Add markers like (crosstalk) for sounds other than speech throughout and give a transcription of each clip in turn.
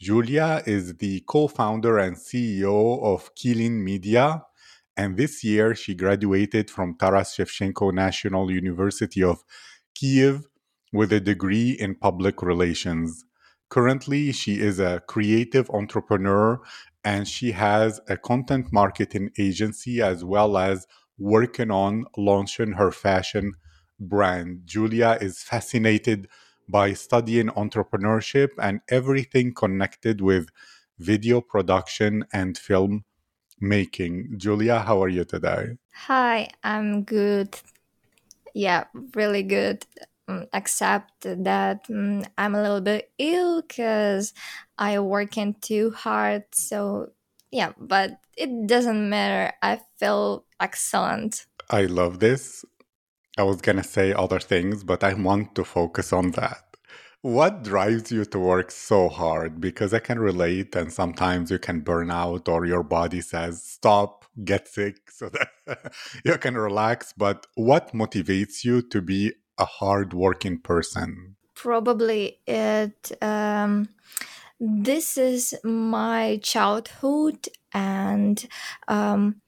Julia is the co founder and CEO of Kilin Media. And this year, she graduated from Taras Shevchenko National University of Kiev with a degree in public relations. Currently, she is a creative entrepreneur and she has a content marketing agency as well as working on launching her fashion brand. Julia is fascinated by studying entrepreneurship and everything connected with video production and film making. Julia, how are you today? Hi, I'm good. Yeah, really good. Um, except that um, I'm a little bit ill because I working too hard. So yeah, but it doesn't matter. I feel excellent. I love this. I was going to say other things, but I want to focus on that. What drives you to work so hard? Because I can relate, and sometimes you can burn out, or your body says, stop, get sick, (laughs) so that you can relax. But what motivates you to be a hard-working person? Probably it. Um, this is my childhood, and um,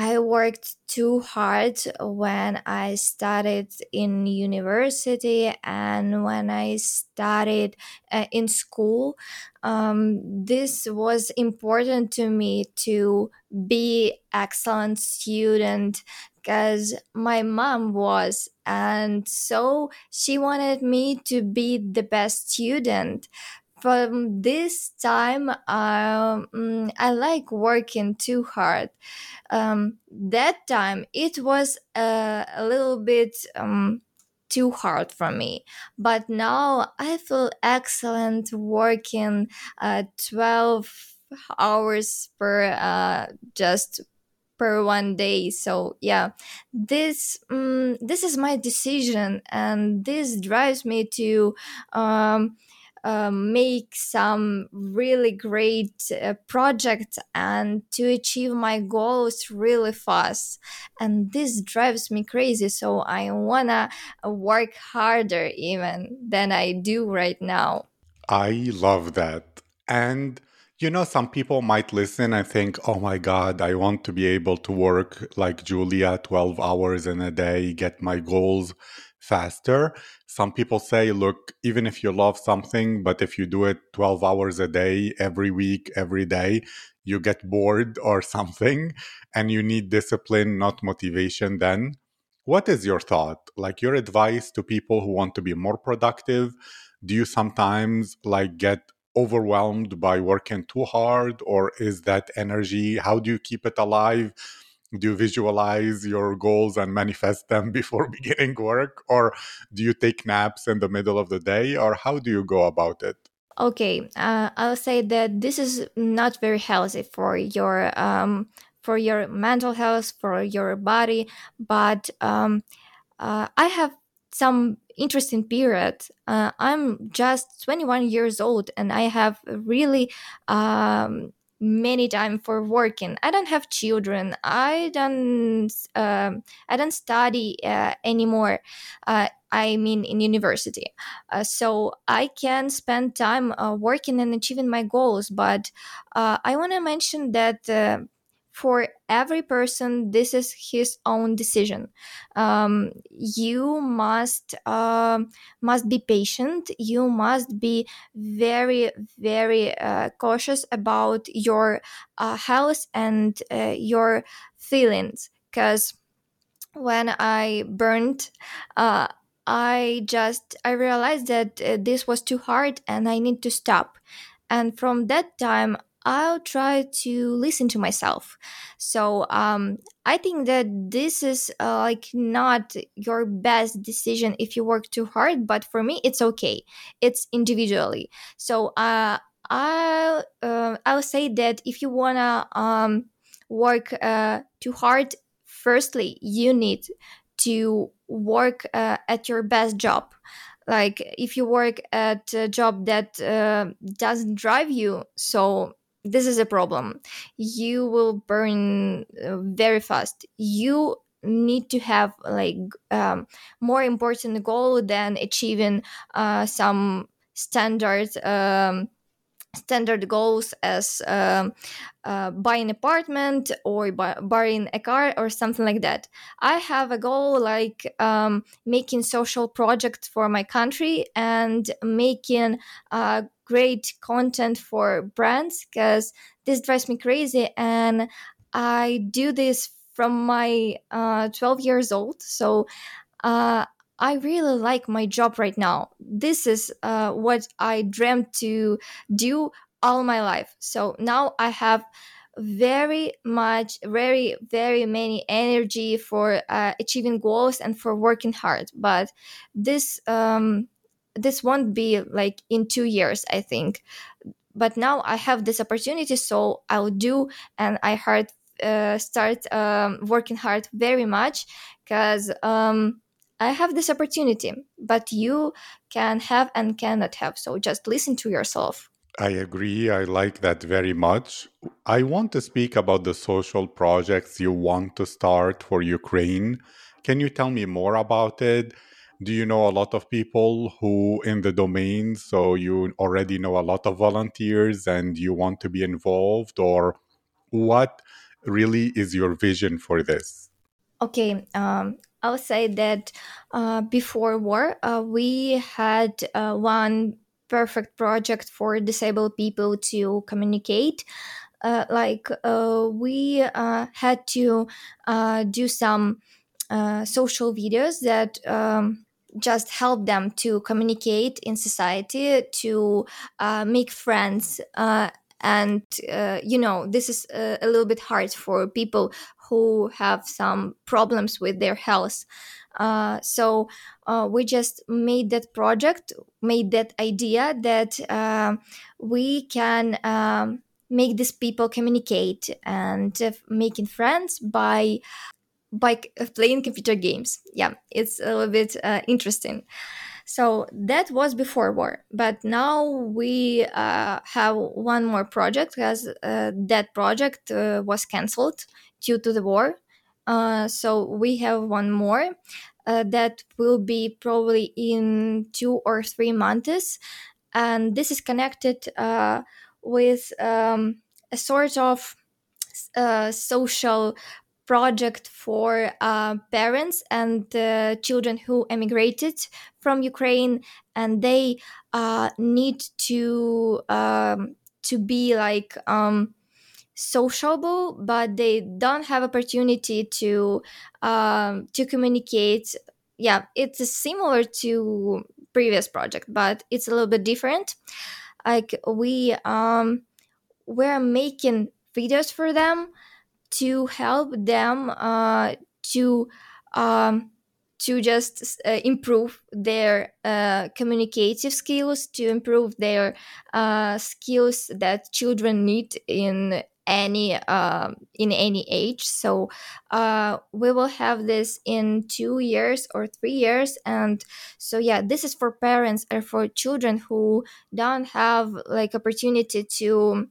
I worked too hard when I started in university and when I started uh, in school. Um, this was important to me to be excellent student because my mom was and so she wanted me to be the best student from this time um, i like working too hard. Um, that time it was uh, a little bit um, too hard for me. But now i feel excellent working uh, 12 hours per uh, just per one day. So yeah this um, this is my decision and this drives me to um, um, make some really great uh, projects and to achieve my goals really fast. And this drives me crazy so i wanna work harder even than i do right now. I love that. And you know, some people might listen and think, oh my God, I want to be able to work like Julia 12 hours in a day, get my goals faster. Some people say, look, even if you love something, but if you do it 12 hours a day, every week, every day, you get bored (laughs) or something and you need discipline, not motivation, then what is your thought? Like your advice to people who want to be more productive? Do you sometimes like get overwhelmed by working too hard or is that energy how do you keep it alive do you visualize your goals and manifest them (laughs) before beginning work? Or do you take naps in the middle of the day? Or how do you go about it? Okay uh, i'll say that this is not very healthy for your um, for your mental health for your body but um, uh, i have some interesting period. Uh, I'm just 21 years old and I have really um, many time for working. I don't have children. I don't. Um, I don't study uh, anymore. Uh, I mean, in university. Uh, so I can spend time uh, working and achieving my goals. But uh, I want to mention that uh, for every person this is his own decision. Um, you must uh, must be patient. You must be very very uh, cautious about your uh, health and uh, your feelings. Because when i burned uh, i just i realized that uh, this was too hard and i need to stop. And from that time I'll try to listen to myself. So um, I think that this is uh, like not your best decision if you work too hard, but for me, it's okay. It's individually. So uh, I'll uh, I'll say that if you wanna um, work uh, too hard, firstly you need to work uh, at your best job. Like if you work at a job that uh, doesn't drive you, so this is a problem. You will burn uh, very fast. You need to have like um, more important goal than achieving uh, some standard um, standard goals as um, uh, buy an apartment or buy, buying a car or something like that. I have a goal like um, making social projects for my country and making uh, great content for brands because this drives me crazy and I do this from my uh, 12 years old. So uh, I really like my job right now. This is uh, what I dreamt to do all my life. So now I have very much, very, very many energy for uh, achieving goals and for working hard. But this um, this won't be like in two years, I think. But now I have this opportunity, so I'll do, and I heard uh, start um, working hard very much because um, I have this opportunity, but you can have and cannot have. So just listen to yourself. I agree. I like that very much. I want to speak about the social projects you want to start for Ukraine. Can you tell me more about it? Do you know a lot of people who in the domain, so you already know a lot of volunteers and you want to be involved, or what really is your vision for this? Okay, um, I'll say that uh, before war, uh, we had uh, one perfect project for disabled people to communicate. Uh, like uh, we uh, had to do some social videos that um, just help them to communicate in society, to make friends and uh, you know this is a, a, little bit hard for people who have some problems with their health. Uh, so uh, we just made that project made that idea that uh, we can um, make these people communicate and uh, making friends by by playing computer games. Yeah it's a little bit uh, interesting. So that was before war, but now we uh, have one more project because uh, that project uh, was cancelled due to the war. Uh, so we have one more uh, that will be probably in two or three months, and this is connected uh, with um, a sort of social project for uh, parents and uh, children who emigrated from Ukraine, and they uh, need to um, to be like um, sociable, but they don't have opportunity to um, to communicate. Yeah, it's similar to previous project, but it's a little bit different. Like we um, we're making videos for them to help them uh, to um, to just uh, improve their uh, communicative skills, to improve their uh, skills that children need in any uh, in any age. So uh, we will have this in two years or three years, and so yeah, this is for parents or for children who don't have like opportunity to.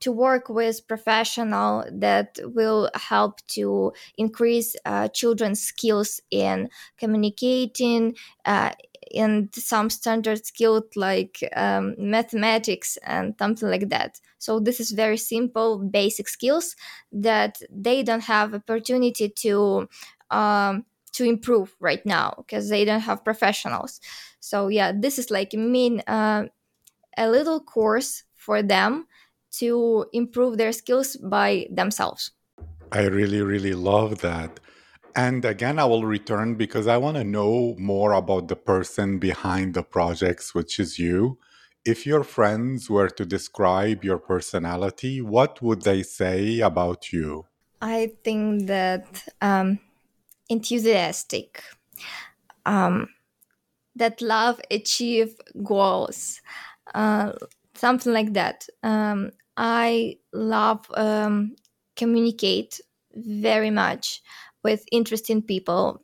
To work with professional that will help to increase uh, children's skills in communicating uh, in some standard skills like um, mathematics and something like that. So this is very simple basic skills that they don't have opportunity to um, to improve right now because they don't have professionals. So yeah this is like mean uh, a little course for them to improve their skills by themselves. I really, really love that. And again, I will return because I want to know more about the person behind the projects, which is you. If your friends were to describe your personality, what would they say about you? I think that um, enthusiastic, um, that love achieve goals, uh, something like that. Um, I love um, communicate very much with interesting people,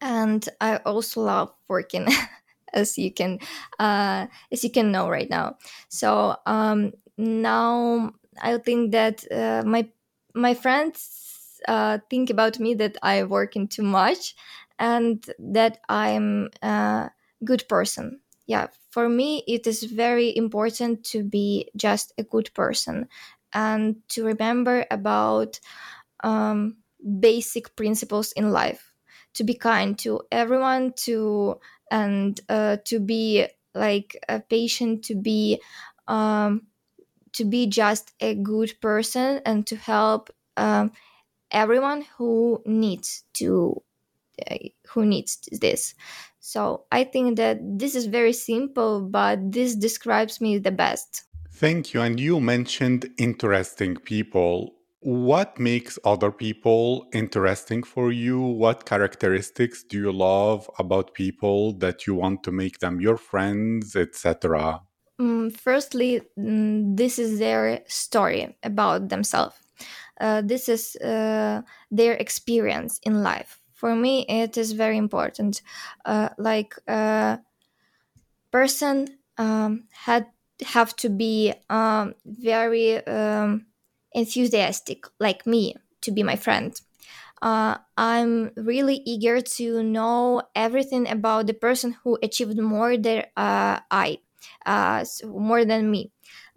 and I also love working, (laughs) as you can uh, as you can know right now. So um, now I think that uh, my my friends uh, think about me that I working too much, and that I'm a good person. Yeah, for me, it is very important to be just a good person and to remember about um, basic principles in life. To be kind to everyone to and uh, to be like a patient to be um, to be just a good person and to help um, everyone who needs to who needs this so i think that this is very simple but this describes me the best Thank you. And you mentioned interesting people. What makes other people interesting for you? What characteristics do you love about people that you want to make them your friends, etc.? Mm, firstly, mm, this is their story about themselves. Uh, this is uh, their experience in life. For me, it is very important. Uh, like a person um, had have to be um, very um, enthusiastic, like me, to be my friend. Uh, I'm really eager to know everything about the person who achieved more than uh, I, uh, so more than me,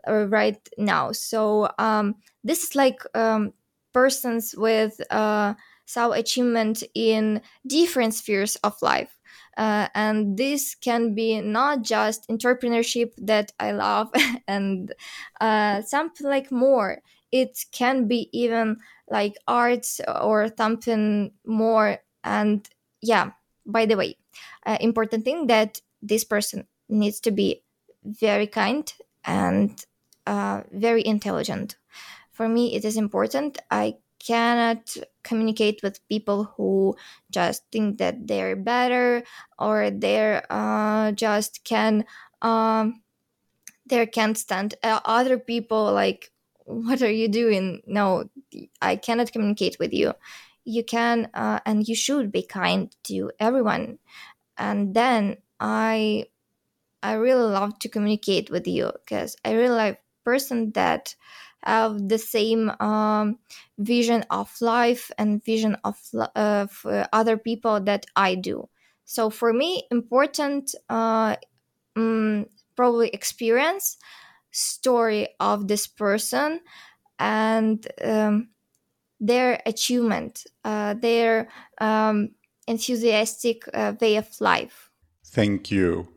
uh, right now. So um, this is like um, persons with some achievement in different spheres of life. Uh, and this can be not just entrepreneurship that I love (laughs) and uh, something like more. It can be even like arts or something more. And yeah, by the way, uh, important thing that this person needs to be very kind and uh, very intelligent. For me, it is important. I cannot communicate with people who just think that they're better or they're uh, just can um, they can't stand uh, other people like what are you doing? No i cannot communicate with you. You can uh, and you should be kind to everyone. And then i i really love to communicate with you because i really like person that have the same um, vision of life and vision of, of uh, other people that i do so for me important uh, um, probably experience story of this person and um, their achievement uh, their um, enthusiastic uh, way of life Thank you.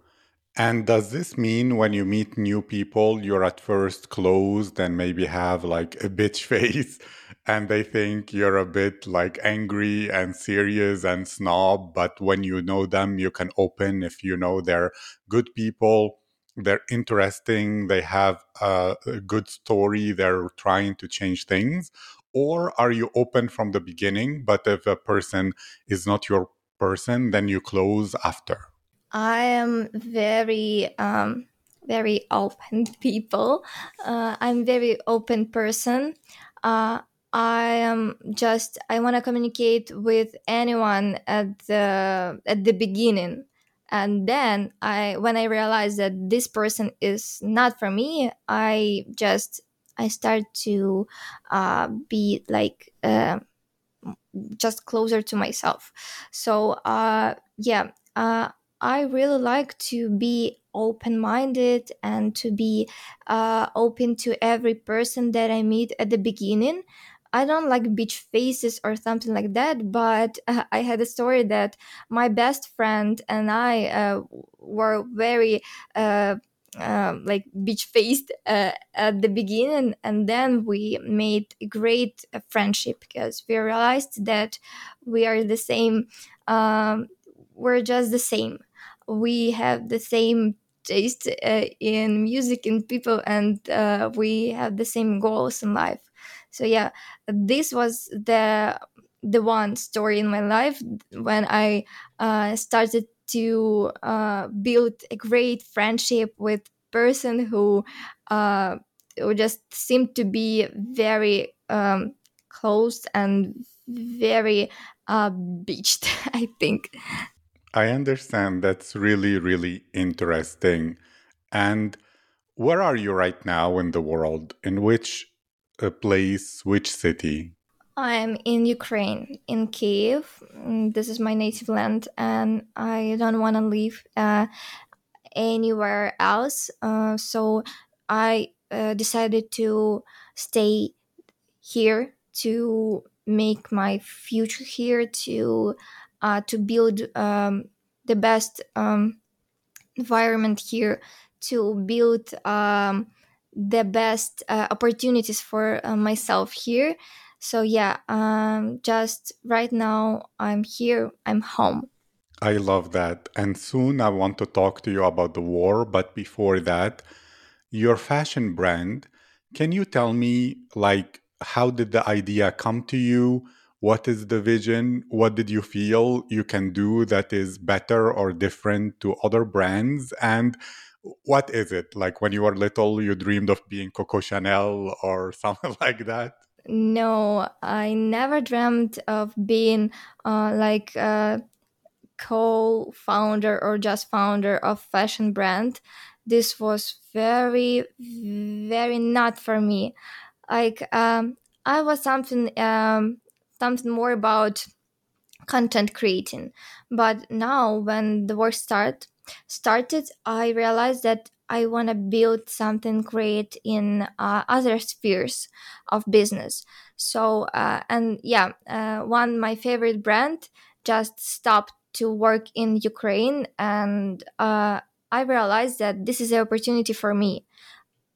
And does this mean when you meet new people, you're at first closed and maybe have like a bitch (laughs) face and they think you're a bit like angry and serious and snob, but when you know them, you can open if you know they're good people, they're interesting, they have a, a good story, they're trying to change things? Or are you open from the beginning, but if a person is not your person, then you close after? I am very um, very open (laughs) people. Uh, I'm very open person. Uh, I am just I want to communicate with anyone at the at the beginning, and then I when I realize that this person is not for me, I just I start to uh, be like. Uh, just closer to myself so uh yeah uh I really like to be open minded and to be uh, open to every person that I meet at the beginning. I don't like bitch faces or something like that, but uh, (laughs) I had a story that my best friend and I uh, were very. Uh, um, like beach faced uh, at the beginning and then we made a great uh, friendship because we realized that we are the same um, we're just the same we have the same taste uh, in music and people and uh, we have the same goals in life so yeah this was the the one story in my life when i uh, started to uh, build a great friendship with person who uh, who just seemed to be very um, closed and very uh, beached. (laughs) I think. I understand. That's really, really interesting. And where are you right now in the world? In which uh, place, which city? I'm in Ukraine, in Kiev. Mm, This is my native land, and I don't want to leave uh, anywhere else. Uh, so I uh, decided to stay here to make my future here to uh, to build um, the best um, environment here to build um, the best uh, opportunities for uh, myself here so yeah um, just right now i'm here i'm home I love that. And soon I want to talk to you about the war. But before that, your fashion brand, can you tell me, like, how did the idea come to you? What is the vision? What did you feel you can do that is better or different to other brands? And what is it? Like, when you were little, you dreamed of being Coco Chanel or (laughs) something like that? no i never dreamt of being uh, like uh, co-founder or just founder of fashion brand this was very very not for me like um i was something um something more about content creating. But now when the work start started i realized that i want to build something great in uh, other spheres of business. So uh, and yeah uh, one my favorite brand just stopped to work in ukraine and uh, i realized that this is an opportunity for me.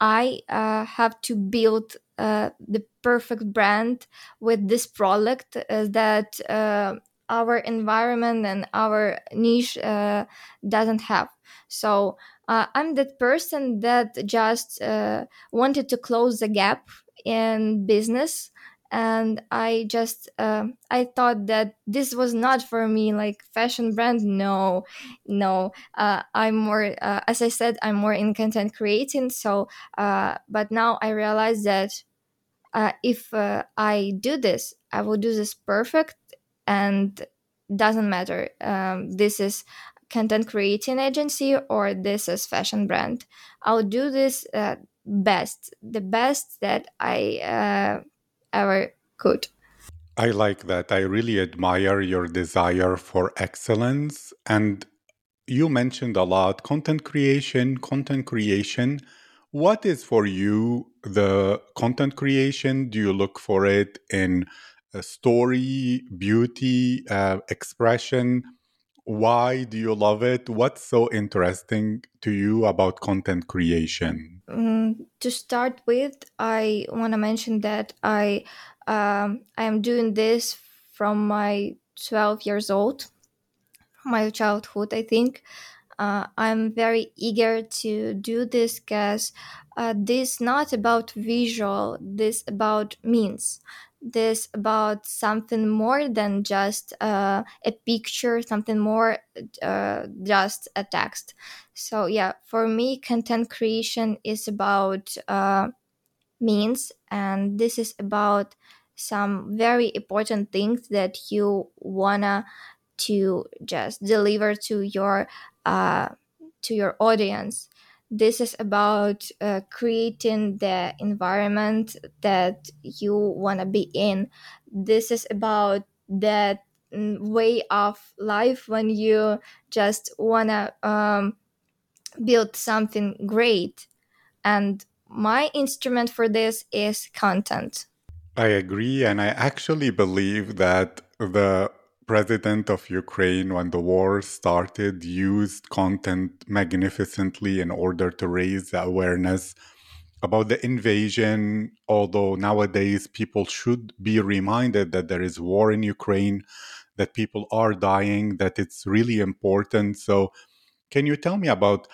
I uh, have to build uh, the perfect brand with this product uh, that uh, our environment and our niche uh, doesn't have. So uh, I'm that person that just uh, wanted to close the gap in business. And I just um I thought that this was not for me, like fashion brand. No, no. Uh, I'm more, uh, as I said, I'm more in content creating. So uh, but now I realize that uh, if uh, I do this, I will do this perfect, and doesn't matter. Um, this is content creating agency or this is fashion brand. I'll do this uh, best, the best that I uh, ever could. I like that. I really admire your desire for excellence. And you mentioned a lot content creation, content creation. What is for you the content creation? Do you look for it in story, beauty, uh, expression? Why do you love it? What's so interesting to you about content creation? Mm, to start with, I want to mention that I um, I am doing this from my 12 years old, from my childhood, I think. Uh, I'm very eager to do this because uh, this not about visual, this about means. This about something more than just uh, a picture, something more uh, just a text. So yeah, for me, content creation is about uh, means and this is about some very important things that you wanna to just deliver to your uh, to your audience this is about uh, creating the environment that you want to be in this is about that mm, way of life when you just want to um, build something great and my instrument for this is content. I agree, and I actually believe that the president of Ukraine, when the war started, used content magnificently in order to raise awareness about the invasion. Although nowadays people should be reminded that there is war in Ukraine, that people are dying, that it's really important. So, can you tell me about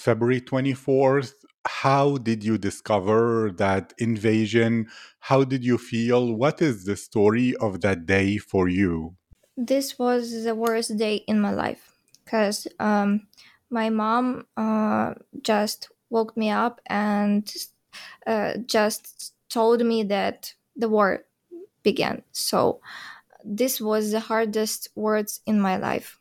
February 24th? How did you discover that invasion? How did you feel? What is the story of that day for you? This was the worst day in my life because um, my mom uh, just woke me up and uh, just told me that the war began. So this was the hardest words in my life.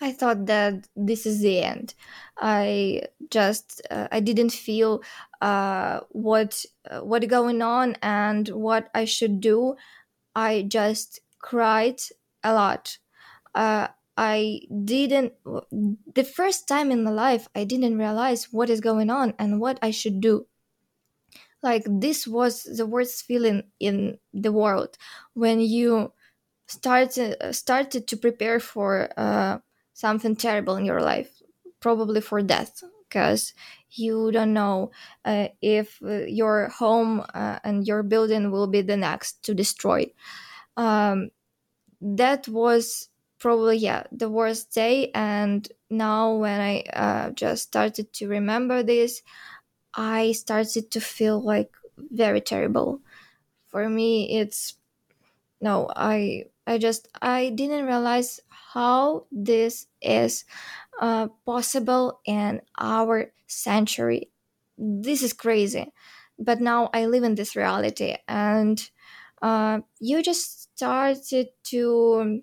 I thought that this is the end. I just uh, I didn't feel uh, what uh, what going on and what I should do. I just cried a lot. Uh, I didn't the first time in my life I didn't realize what is going on and what I should do. Like this was the worst feeling in the world when you started uh, started to prepare for uh, something terrible in your life, probably for death, because you don't know uh, if uh, your home uh, and your building will be the next to destroy. Um, that was probably yeah the worst day, and now when I uh, just started to remember this, I started to feel like very terrible. For me, it's no, I I just I didn't realize how this is uh, possible in our century. This is crazy, but now I live in this reality, and uh, you just started to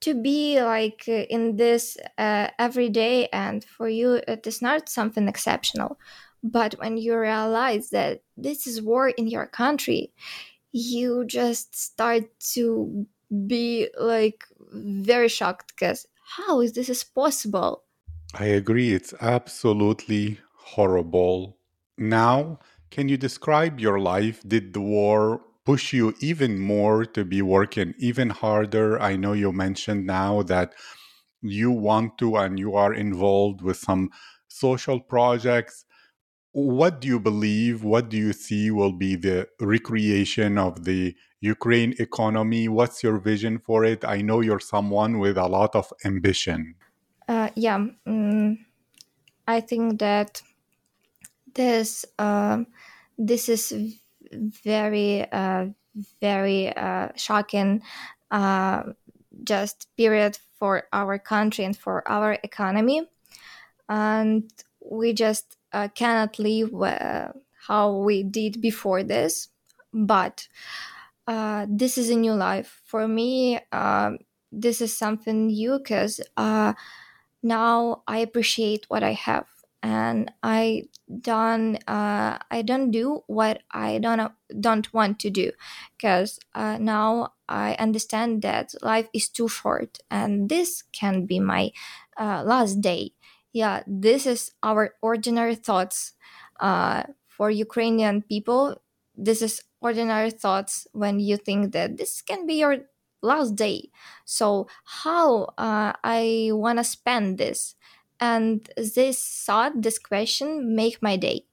to be like in this uh, every day, and for you it is not something exceptional. But when you realize that this is war in your country, you just start to be like very shocked because how is this is possible I agree, it's absolutely horrible. Now, can you describe your life? Did the war push you even more to be working even harder? I know you mentioned now that you want to and you are involved with some social projects. What do you believe? What do you see will be the recreation of the Ukraine economy? What's your vision for it? I know you're someone with a lot of ambition. uh, yeah mm, i think that this um, this is very uh, very uh, shocking uh, just period for our country and for our economy. And we just uh, cannot live uh, how we did before this. But uh, this is a new life. For me um, this is something new because uh, now i appreciate what i have and i don't uh, i don't do what i don't don't want to do. Because uh, now i understand that life is too short and this can be my uh, last day. Yeah this is our ordinary thoughts uh, for ukrainian people. This is ordinary thoughts when you think that this can be your last day. So how uh, i want to spend this and this thought this question make my day.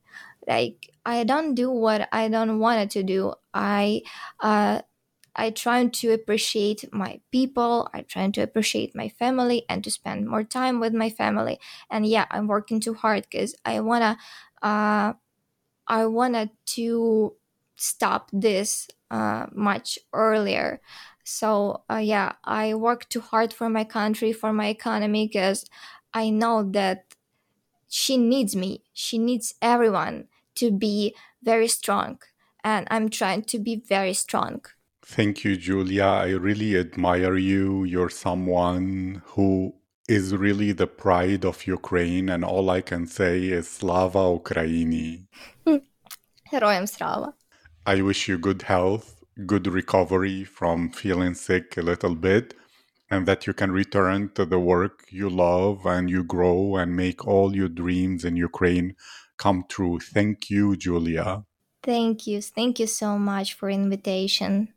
Like i don't do what i don't want to do. I uh, i try to appreciate my people. I try to appreciate my family and to spend more time with my family. And yeah i'm working too hard because i want to uh, I wanted to stop this uh, much earlier. So uh, yeah, I work too hard for my country, for my economy, because I know that she needs me. She needs everyone to be very strong. And I'm trying to be very strong. Thank you, Julia. I really admire you. You're someone who is really the pride of Ukraine. And all I can say is Slava Ukraini. (laughs) Herojem Slava. I wish you good health, good recovery from feeling sick a little bit and that you can return to the work you love and you grow and make all your dreams in Ukraine come true. Thank you, Julia. Thank you. Thank you so much for invitation.